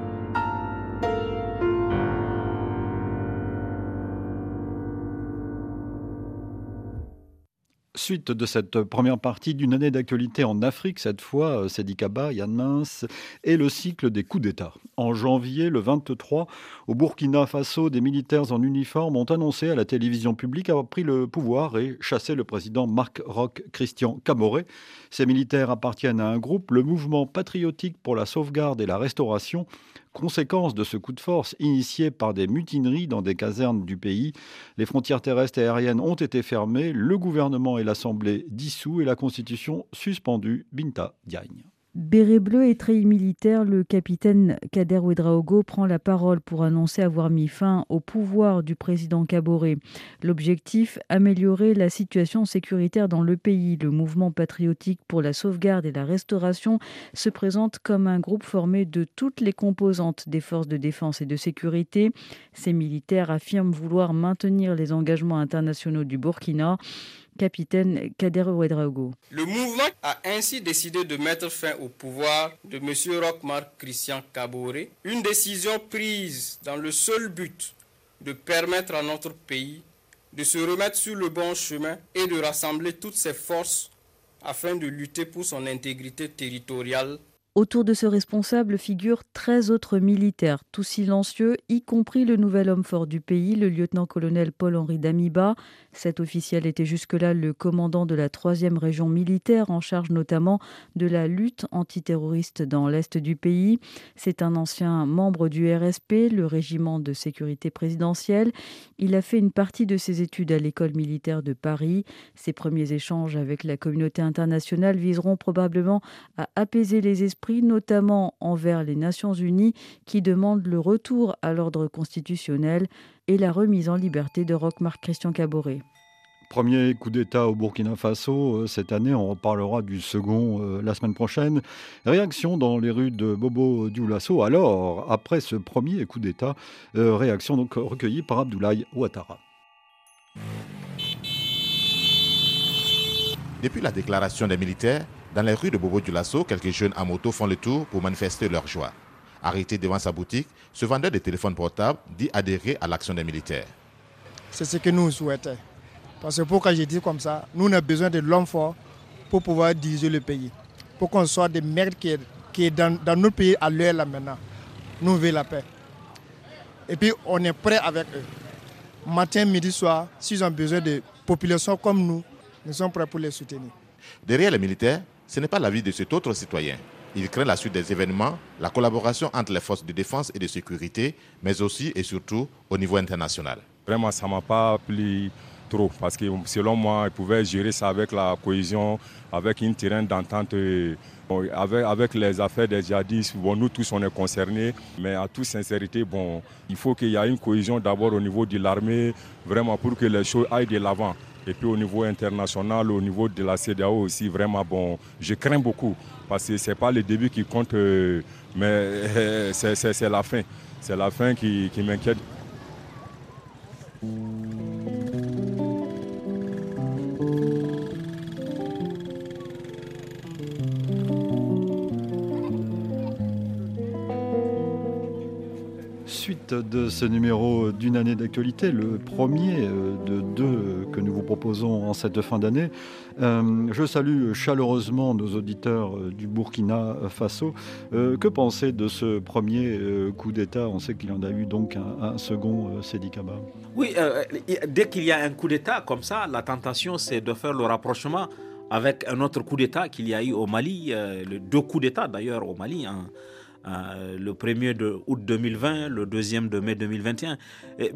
Suite de cette première partie d'une année d'actualité en Afrique, cette fois, euh, Sedi Kaba, Yann Mince, et le cycle des coups d'État. En janvier, le 23, au Burkina Faso, des militaires en uniforme ont annoncé à la télévision publique avoir pris le pouvoir et chassé le président Marc Roch Christian Camoré. Ces militaires appartiennent à un groupe, le Mouvement patriotique pour la sauvegarde et la restauration, Conséquence de ce coup de force initié par des mutineries dans des casernes du pays, les frontières terrestres et aériennes ont été fermées, le gouvernement et l'Assemblée dissous et la Constitution suspendue. Binta Diagne. Béret bleu et treillis militaire, le capitaine Kader Ouedraogo prend la parole pour annoncer avoir mis fin au pouvoir du président Kaboré. L'objectif, améliorer la situation sécuritaire dans le pays. Le mouvement patriotique pour la sauvegarde et la restauration se présente comme un groupe formé de toutes les composantes des forces de défense et de sécurité. Ces militaires affirment vouloir maintenir les engagements internationaux du Burkina capitaine Kader. Le mouvement a ainsi décidé de mettre fin au pouvoir de M. Rockmar Christian Caboret, une décision prise dans le seul but de permettre à notre pays de se remettre sur le bon chemin et de rassembler toutes ses forces afin de lutter pour son intégrité territoriale Autour de ce responsable figurent 13 autres militaires, tous silencieux, y compris le nouvel homme fort du pays, le lieutenant-colonel Paul-Henri Damiba. Cet officiel était jusque-là le commandant de la troisième région militaire, en charge notamment de la lutte antiterroriste dans l'est du pays. C'est un ancien membre du RSP, le régiment de sécurité présidentielle. Il a fait une partie de ses études à l'école militaire de Paris. Ses premiers échanges avec la communauté internationale viseront probablement à apaiser les esprits notamment envers les Nations Unies, qui demandent le retour à l'ordre constitutionnel et la remise en liberté de Roch-Marc Christian Caboret. Premier coup d'État au Burkina Faso euh, cette année, on reparlera du second euh, la semaine prochaine. Réaction dans les rues de Bobo Dioulasso. Alors, après ce premier coup d'État, euh, réaction donc recueillie par Abdoulaye Ouattara. Depuis la déclaration des militaires, dans les rues de Bobo Dioulasso, quelques jeunes à moto font le tour pour manifester leur joie. Arrêté devant sa boutique, ce vendeur de téléphones portables dit adhérer à l'action des militaires. C'est ce que nous souhaitons. Parce que pourquoi je dis comme ça, nous avons besoin de l'homme fort pour pouvoir diriger le pays. Pour qu'on soit des merdes qui, qui est dans, dans notre pays à l'heure là maintenant. Nous voulons la paix. Et puis on est prêt avec eux. Matin, midi, soir, s'ils ont besoin de populations comme nous, nous sommes prêts pour les soutenir. Derrière les militaires, ce n'est pas l'avis de cet autre citoyen. Il craint la suite des événements, la collaboration entre les forces de défense et de sécurité, mais aussi et surtout au niveau international. Vraiment, ça ne m'a pas plu trop parce que selon moi, ils pouvaient gérer ça avec la cohésion, avec une terrain d'entente. avec, avec, les affaires des djihadistes, bon, nous tous on est concernés, mais à toute sincérité, bon, il faut qu'il y ait une cohésion d'abord au niveau de l'armée, vraiment pour que les choses aillent de l'avant. Et puis au niveau international, au niveau de la CDAO aussi, vraiment, bon, je crains beaucoup. Parce que ce n'est pas le début qui compte, euh, mais c'est la fin. C'est la fin qui, qui m'inquiète. De ce numéro d'une année d'actualité, le premier euh, de deux que nous vous proposons en cette fin d'année. Euh, je salue chaleureusement nos auditeurs euh, du Burkina Faso. que penser de ce premier coup d'État? On sait qu'il y en a eu donc un, second, Sédi Kaba. Oui, dès qu'il y a un coup d'État comme ça, la tentation c'est de faire le rapprochement avec un autre coup d'État qu'il y a eu au Mali, deux coups d'État d'ailleurs au Mali. Hein. Euh, le premier de août 2020, le deuxième de mai 2021.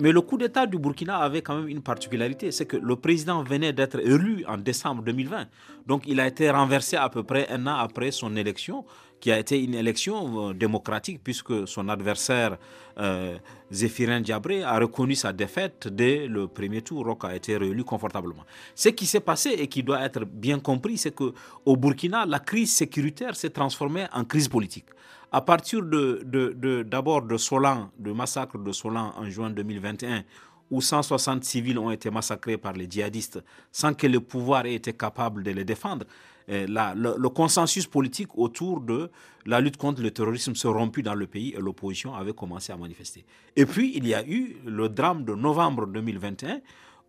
Mais le coup d'État du Burkina avait quand même une particularité, c'est que le président venait d'être élu en décembre 2020. Donc il a été renversé à peu près un an après son élection, qui a été une élection euh, démocratique, puisque son adversaire, euh, Zéphirin Diabré, a reconnu sa défaite dès le premier tour. Roch a été réélu confortablement. Ce qui s'est passé et qui doit être bien compris, c'est qu'au Burkina, la crise sécuritaire s'est transformée en crise politique. À partir de, d'abord de, Solan, de massacre de Solan en juin 2021, où 160 civils ont été massacrés par les djihadistes sans que le pouvoir ait été capable de les défendre, eh, le, consensus politique autour de la lutte contre le terrorisme se rompu dans le pays et l'opposition avait commencé à manifester. Et puis, il y a eu le drame de novembre 2021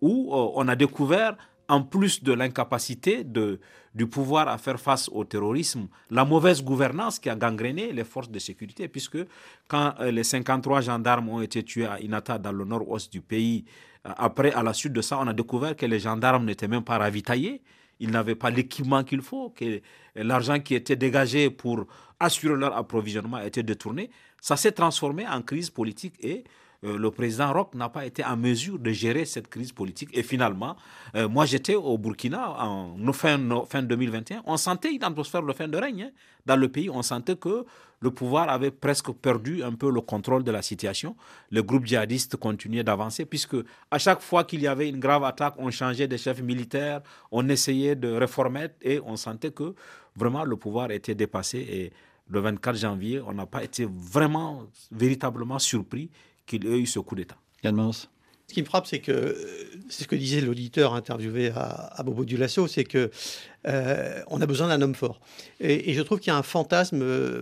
où euh, on a découvert en plus de l'incapacité du pouvoir à faire face au terrorisme, la mauvaise gouvernance qui a gangréné les forces de sécurité, puisque quand euh, les 53 gendarmes ont été tués à Inata, dans le nord-ouest du pays, euh, après, à la suite de ça, on a découvert que les gendarmes n'étaient même pas ravitaillés, ils n'avaient pas l'équipement qu'il faut, que l'argent qui était dégagé pour assurer leur approvisionnement était détourné. Ça s'est transformé en crise politique et euh, le président Roch n'a pas été en mesure de gérer cette crise politique. Et finalement, euh, moi j'étais au Burkina en fin, fin 2021, on sentait une atmosphère de fin de règne. Hein. Dans le pays, on sentait que le pouvoir avait presque perdu un peu le contrôle de la situation. Le groupe djihadiste continuait d'avancer puisque à chaque fois qu'il y avait une grave attaque, on changeait de chef militaire, on essayait de réformer et on sentait que vraiment le pouvoir était dépassé. Et le 24 janvier, on n'a pas été vraiment, véritablement surpris qu'il ait eu ce coup d'État. Yann Ce qui me frappe, c'est que, c'est ce que disait l'auditeur interviewé à, à Bobo Dulasso, c'est que euh, on a besoin d'un homme fort. Et, et je trouve qu'il y a un fantasme euh,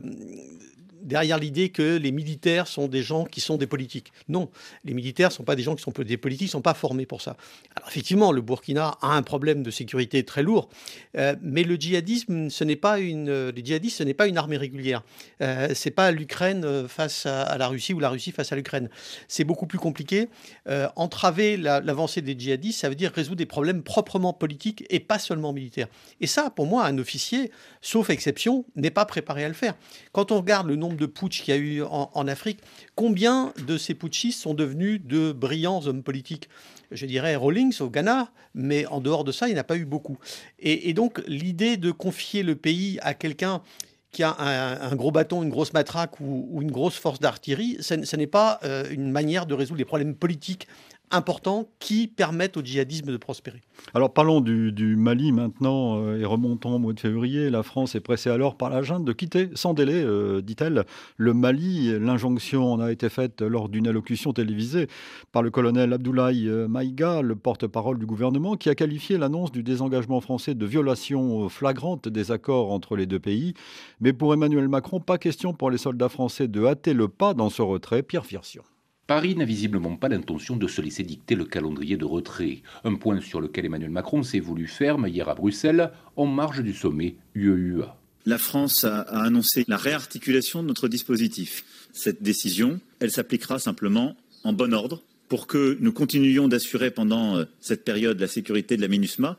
derrière l'idée que les militaires sont des gens qui sont des politiques. Non, les militaires ne sont pas des gens qui sont des politiques, ne sont pas formés pour ça. Alors effectivement, le Burkina a un problème de sécurité très lourd, euh, mais le djihadisme, ce n'est pas une, les djihadistes, ce n'est pas une armée régulière. Euh, c'est pas l'Ukraine face à, la Russie ou la Russie face à l'Ukraine. C'est beaucoup plus compliqué. Euh, entraver l'avancée des djihadistes, ça veut dire résoudre des problèmes proprement politiques et pas seulement militaires. Et ça, pour moi, un officier, sauf exception, n'est pas préparé à le faire. Quand on regarde le nombre de putsch qu'il y a eu en, Afrique, combien de ces putschistes sont devenus de brillants hommes politiques? Je dirais Rawlings au Ghana, mais en dehors de ça, il n'y en a pas eu beaucoup. Et, donc l'idée de confier le pays à quelqu'un qui a un, gros bâton, une grosse matraque ou, une grosse force d'artillerie, ce, n'est pas euh, une manière de résoudre les problèmes politiques importants qui permettent au djihadisme de prospérer. Alors parlons du, Mali maintenant euh, et remontons au mois de février. La France est pressée alors par la junte de quitter sans délai, euh, dit-elle, le Mali. L'injonction en a été faite lors d'une allocution télévisée par le colonel Abdoulaye euh, Maïga, le porte-parole du gouvernement, qui a qualifié l'annonce du désengagement français de violation flagrante des accords entre les deux pays. Mais pour Emmanuel Macron, pas question pour les soldats français de hâter le pas dans ce retrait. Pierre Firsion. Paris n'a visiblement pas l'intention de se laisser dicter le calendrier de retrait, un point sur lequel Emmanuel Macron s'est voulu ferme hier à Bruxelles, en marge du sommet UEUA. La France a, annoncé la réarticulation de notre dispositif. Cette décision, elle s'appliquera simplement en bon ordre pour que nous continuions d'assurer pendant euh, cette période la sécurité de la MINUSMA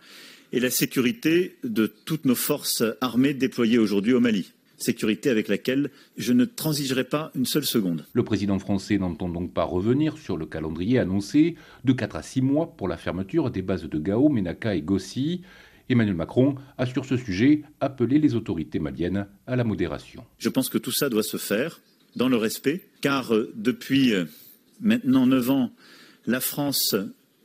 et la sécurité de toutes nos forces armées déployées aujourd'hui au Mali sécurité avec laquelle je ne transigerai pas une seule seconde. Le président français n'entend donc pas revenir sur le calendrier annoncé de 4 à 6 mois pour la fermeture des bases de Gao, Menaka et Gossi. Emmanuel Macron a sur ce sujet appelé les autorités maliennes à la modération. Je pense que tout ça doit se faire dans le respect, car euh, depuis euh, maintenant 9 ans, la France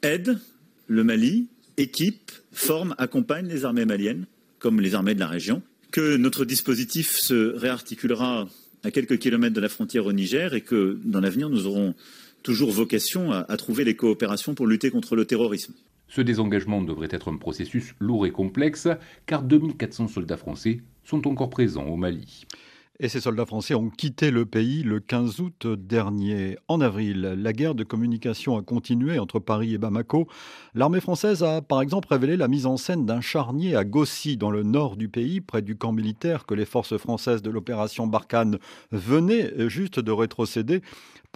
aide le Mali, équipe, forme, accompagne les armées maliennes, comme les armées de la région que notre dispositif se réarticulera à quelques kilomètres de la frontière au Niger et que dans l'avenir, nous aurons toujours vocation à, trouver les coopérations pour lutter contre le terrorisme. Ce désengagement devrait être un processus lourd et complexe, car 2400 soldats français sont encore présents au Mali. Et ces soldats français ont quitté le pays le 15 août dernier. En avril, la guerre de communication a continué entre Paris et Bamako. L'armée française a par exemple révélé la mise en scène d'un charnier à Gossi, dans le nord du pays, près du camp militaire que les forces françaises de l'opération Barkhane venaient juste de rétrocéder.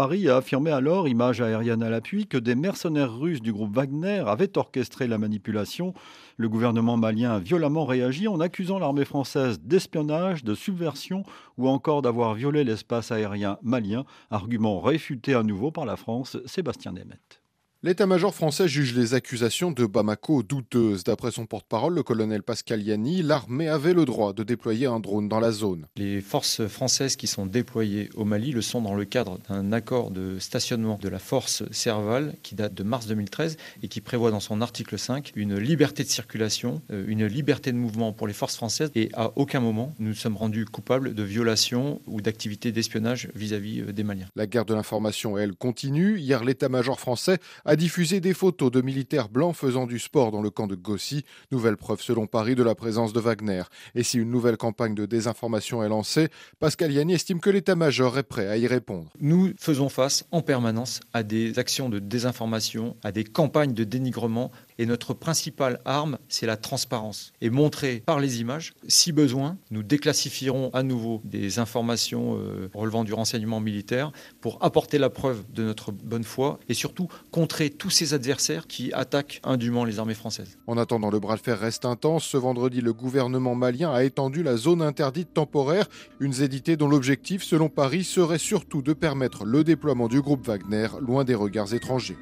Paris a affirmé alors, image aérienne à l'appui, que des mercenaires russes du groupe Wagner avaient orchestré la manipulation. Le gouvernement malien a violemment réagi en accusant l'armée française d'espionnage, de subversion ou encore d'avoir violé l'espace aérien malien, argument réfuté à nouveau par la France, Sébastien Demet. L'état-major français juge les accusations de Bamako douteuses. D'après son porte-parole, le colonel Pascal Yanni, l'armée avait le droit de déployer un drone dans la zone. Les forces françaises qui sont déployées au Mali le sont dans le cadre d'un accord de stationnement de la force Serval qui date de mars 2013 et qui prévoit dans son article 5 une liberté de circulation, euh, une liberté de mouvement pour les forces françaises et à aucun moment nous sommes rendus coupables de violation ou d'activité d'espionnage vis-à-vis euh, des Maliens. La guerre de l'information, elle, continue. Hier, l'état-major français a a diffusé des photos de militaires blancs faisant du sport dans le camp de Gossi, nouvelle preuve selon Paris de la présence de Wagner. Et si une nouvelle campagne de désinformation est lancée, Pascal Yanni estime que l'état-major est prêt à y répondre. Nous faisons face en permanence à des actions de désinformation, à des campagnes de dénigrement Et notre principale arme, c'est la transparence. Et montrer par les images, si besoin, nous déclassifierons à nouveau des informations euh, relevant du renseignement militaire pour apporter la preuve de notre bonne foi et surtout contrer tous ces adversaires qui attaquent indûment les armées françaises. En attendant, le bras de fer reste intense. Ce vendredi, le gouvernement malien a étendu la zone interdite temporaire, une zédité dont l'objectif, selon Paris, serait surtout de permettre le déploiement du groupe Wagner loin des regards étrangers.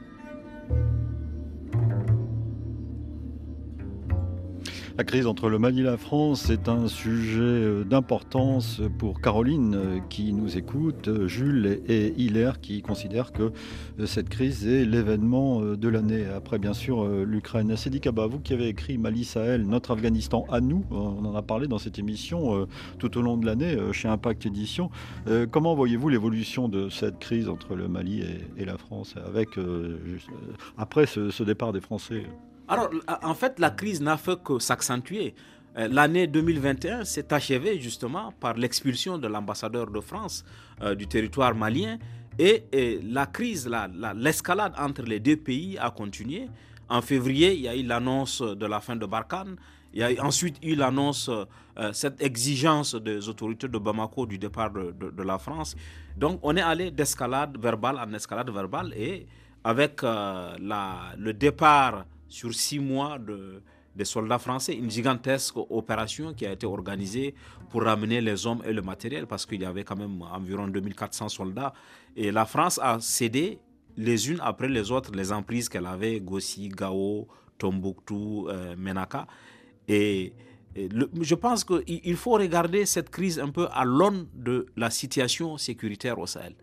La crise entre le Mali et la France est un sujet euh, d'importance pour Caroline euh, qui nous écoute, euh, Jules et Hilaire qui considèrent que cette crise est l'événement de l'année. Après, bien sûr, l'Ukraine. Sedi Kaba, vous qui avez écrit Mali Sahel, notre Afghanistan à nous, on en a parlé dans cette émission tout au long de l'année chez Impact Édition. Comment voyez-vous l'évolution de cette crise entre le Mali et, la France avec, après ce départ des Français? Alors, en fait, la crise n'a fait que s'accentuer. Euh, l'année 2021 s'est achevée justement par l'expulsion de l'ambassadeur de France euh, du territoire malien et, la crise, l'escalade entre les deux pays a continué. En février, il y a eu l'annonce de la fin de Barkhane. Il y a ensuite eu l'annonce, euh, cette exigence des autorités de Bamako du départ de, la France. Donc on est allé d'escalade verbale en escalade verbale et avec le départ sur six mois de, des soldats français, une gigantesque opération qui a été organisée pour ramener les hommes et le matériel, parce qu'il y avait quand même environ 2400 soldats. Et la France a cédé les unes après les autres les emprises qu'elle avait, Gossi, Gao, Tombouctou, euh, Menaka. Et, je pense qu'il faut regarder cette crise un peu à l'aune de la situation sécuritaire au Sahel.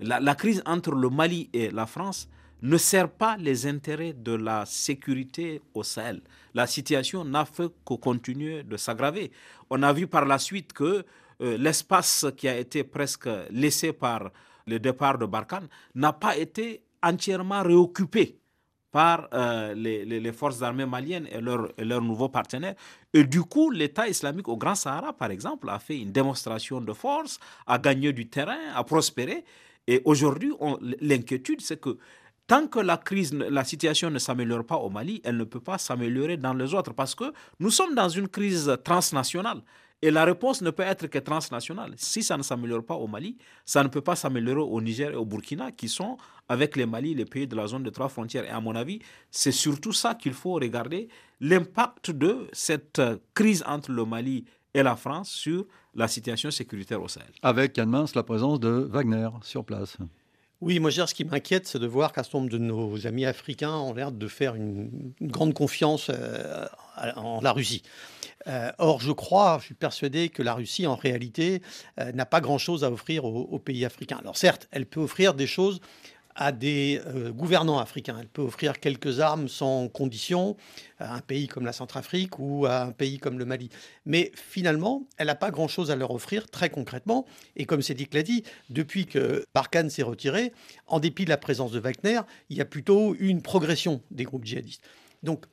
la crise entre le Mali et la France, ne sert pas les intérêts de la sécurité au Sahel. La situation n'a fait que continuer de s'aggraver. On a vu par la suite que euh, l'espace qui a été presque laissé par le départ de Barkhane n'a pas été entièrement réoccupé par euh, les, forces armées maliennes et leurs leur nouveaux partenaires. Et du coup, l'État islamique au Grand Sahara, par exemple, a fait une démonstration de force, a gagné du terrain, a prospéré. Et aujourd'hui, l'inquiétude, c'est que tant que la crise, la situation ne s'améliore pas au Mali, elle ne peut pas s'améliorer dans les autres parce que nous sommes dans une crise transnationale. Et la réponse ne peut être que transnationale. Si ça ne s'améliore pas au Mali, ça ne peut pas s'améliorer au Niger et au Burkina, qui sont, avec les Mali, les pays de la zone de trois frontières. Et à mon avis, c'est surtout ça qu'il faut regarder, l'impact de cette crise entre le Mali et la France sur la situation sécuritaire au Sahel. Avec Yann Mince, la présence de Wagner sur place. Oui, moi, ce qui m'inquiète, c'est de voir qu'un certain nombre de nos amis africains ont l'air de faire une, grande confiance euh, en la Russie. Euh, or, je crois, je suis persuadé que la Russie, en réalité, euh, n'a pas grand-chose à offrir aux, pays africains. Alors, certes, elle peut offrir des choses à des euh, gouvernants africains. Elle peut offrir quelques armes sans condition à un pays comme la Centrafrique ou à un pays comme le Mali. Mais finalement, elle n'a pas grand-chose à leur offrir très concrètement. Et comme Cédric l'a dit, depuis que Barkhane s'est retiré, en dépit de la présence de Wagner, il y a plutôt une progression des groupes djihadistes. Donc,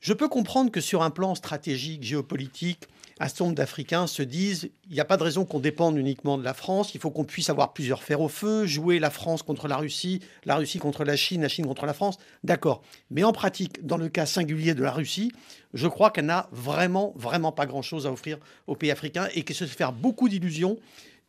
je peux comprendre que sur un plan stratégique, géopolitique, un certain nombre d'Africains se disent il n'y a pas de raison qu'on dépende uniquement de la France, il faut qu'on puisse avoir plusieurs fers au feu, jouer la France contre la Russie, la Russie contre la Chine, la Chine contre la France. D'accord. Mais en pratique, dans le cas singulier de la Russie, je crois qu'elle n'a vraiment, vraiment pas grand-chose à offrir aux pays africains et que se faire beaucoup d'illusions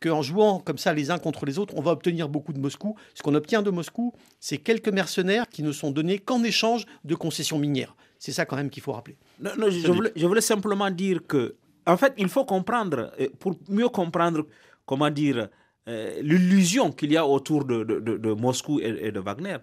qu'en jouant comme ça les uns contre les autres, on va obtenir beaucoup de Moscou. Ce qu'on obtient de Moscou, c'est quelques mercenaires qui ne sont donnés qu'en échange de concessions minières. C'est ça quand même qu'il faut rappeler. je, voulais, simplement dire que en fait, il faut comprendre, pour mieux comprendre, comment dire, euh, l'illusion qu'il y a autour de, Moscou et, de Wagner.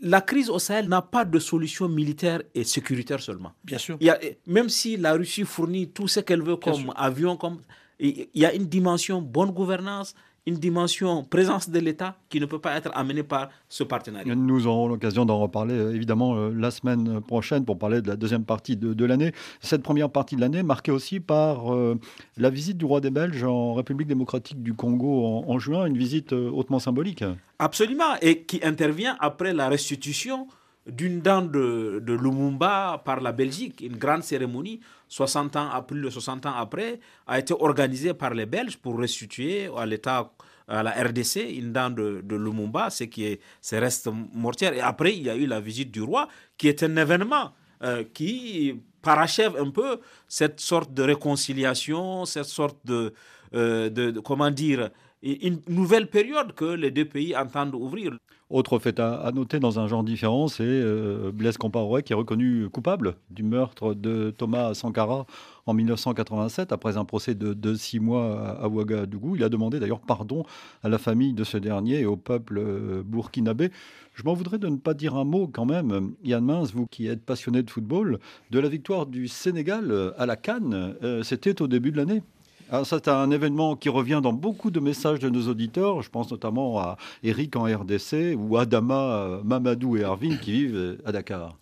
La crise au Sahel n'a pas de solution militaire et sécuritaire seulement. Bien sûr. même si la Russie fournit tout ce qu'elle veut comme avion, comme, il y a une dimension bonne gouvernance, une dimension présence de l'État qui ne peut pas être amenée par ce partenariat. Nous aurons l'occasion d'en reparler euh, évidemment euh, la semaine prochaine pour parler de la deuxième partie de, l'année. Cette première partie de l'année marquée aussi par euh, la visite du roi des Belges en République démocratique du Congo en, juin, une visite hautement symbolique. Absolument, et qui intervient après la restitution d'une dent de, de, Lumumba par la Belgique, une grande cérémonie, 60 ans, plus de 60 ans après, a été organisée par les Belges pour restituer à l'État à la RDC, une dent de, de Lumumba, ce qui est, reste mortier. Et après, il y a eu la visite du roi, qui est un événement euh, qui parachève un peu cette sorte de réconciliation, cette sorte de, euh, de comment dire, une nouvelle période que les deux pays entendent ouvrir. Autre fait à, noter dans un genre différent, c'est euh, Blaise Compaoré qui est reconnu coupable du meurtre de Thomas Sankara en 1987 après un procès de, six mois à Ouagadougou. Il a demandé d'ailleurs pardon à la famille de ce dernier et au peuple euh, burkinabé. Je m'en voudrais de ne pas dire un mot quand même, Yann Mince, vous qui êtes passionné de football, de la victoire du Sénégal à la Cannes. Euh, c'était au début de l'année. Alors ça, c'est un événement qui revient dans beaucoup de messages de nos auditeurs. Je pense notamment à Eric en RDC ou Adama, Mamadou et Arvin qui vivent à Dakar.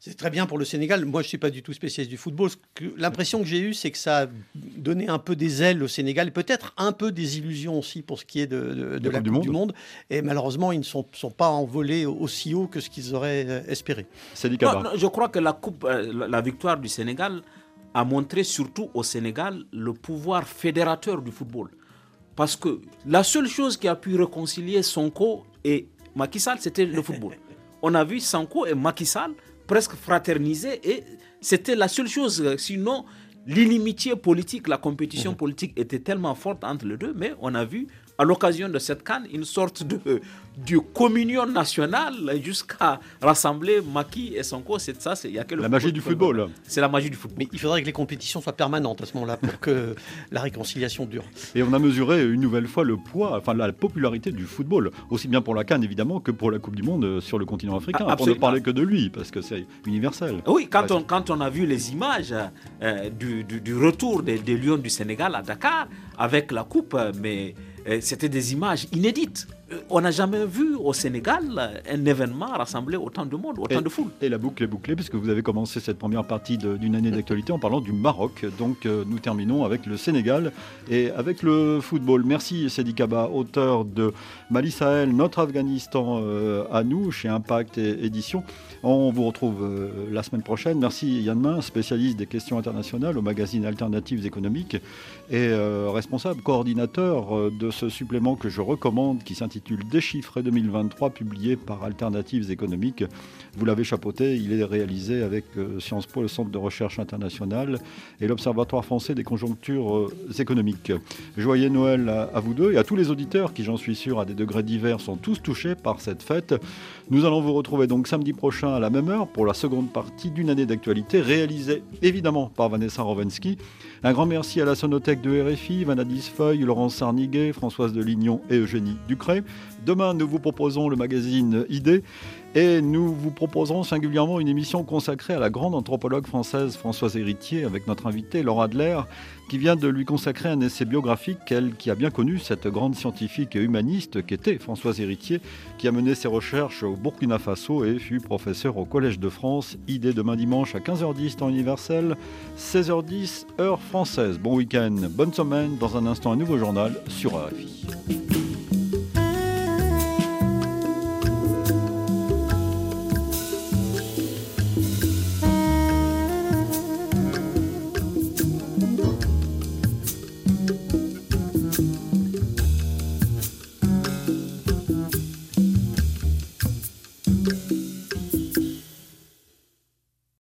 C'est très bien pour le Sénégal. Moi, je ne suis pas du tout spécialiste du football. L'impression que j'ai eue, c'est que ça a donné un peu des ailes au Sénégal, peut-être un peu des illusions aussi pour ce qui est de, la, Coupe du monde. Et malheureusement, ils ne sont, pas envolés aussi haut que ce qu'ils auraient euh, espéré. je crois que la, coupe, euh, la victoire du Sénégal a montré surtout au Sénégal le pouvoir fédérateur du football. Parce que la seule chose qui a pu réconcilier Sonko et Macky Sall, c'était le football. [laughs] On a vu Sonko et Macky Sall presque fraterniser et c'était la seule chose. Sinon, l'inimitié politique, la compétition mmh. politique était tellement forte entre les deux, mais on a vu à l'occasion de cette canne une sorte de, de communion nationale jusqu'à rassembler Maki et Sonko. C'est ça, il y a que la magie du football. C'est la magie du football. Mais il faudrait que les compétitions soient permanentes à ce moment-là pour que la réconciliation dure. Et on a mesuré une nouvelle fois le poids, enfin la popularité du football, aussi bien pour la canne évidemment que pour la Coupe du Monde sur le continent africain. Ah, pour ne parler que de lui, parce que c'est universel. Oui, quand on, quand on a vu les images euh, du, du, retour des, des Lions du Sénégal à Dakar avec la coupe, mais c'était des images inédites. Euh, on n'a jamais vu au Sénégal un événement rassembler autant de monde, autant de foule. Et la boucle est bouclée puisque vous avez commencé cette première partie d'une année d'actualité en parlant du Maroc. Donc euh, nous terminons avec le Sénégal et avec le football. Merci Sedi Kaba, auteur de Mali Sahel, notre Afghanistan euh, à nous chez Impact Édition. On vous retrouve la semaine prochaine. Merci Yann Main, spécialiste des questions internationales au magazine Alternatives économiques et responsable coordinateur de ce supplément que je recommande qui s'intitule Déchiffré 2023 publié par Alternatives économiques. Vous l'avez chapeauté, il est réalisé avec euh, Sciences Po, le Centre de recherche international et l'Observatoire français des conjonctures euh, économiques. Joyeux Noël à, vous deux et à tous les auditeurs qui, j'en suis sûr, à des degrés divers, sont tous touchés par cette fête. Nous allons vous retrouver donc samedi prochain à la même heure pour la seconde partie d'une année d'actualité réalisée évidemment par Vanessa Rovensky. Un grand merci à la Sonothèque de RFI, Vanadis Feuille, Laurence Sarniguet, Françoise de Lignon et Eugénie Ducré. Demain, nous vous proposons le magazine Idées et nous vous proposerons singulièrement une émission consacrée à la grande anthropologue française Françoise Héritier avec notre invitée Laura Adler qui vient de lui consacrer un essai biographique, elle qui a bien connu cette grande scientifique et humaniste qu'était Françoise Héritier, qui a mené ses recherches au Burkina Faso et fut professeur au Collège de France. Idée demain dimanche à 15h10 temps universel, 16h10 heure française. Bon week-end, bonne semaine. Dans un instant, un nouveau journal sur RFI.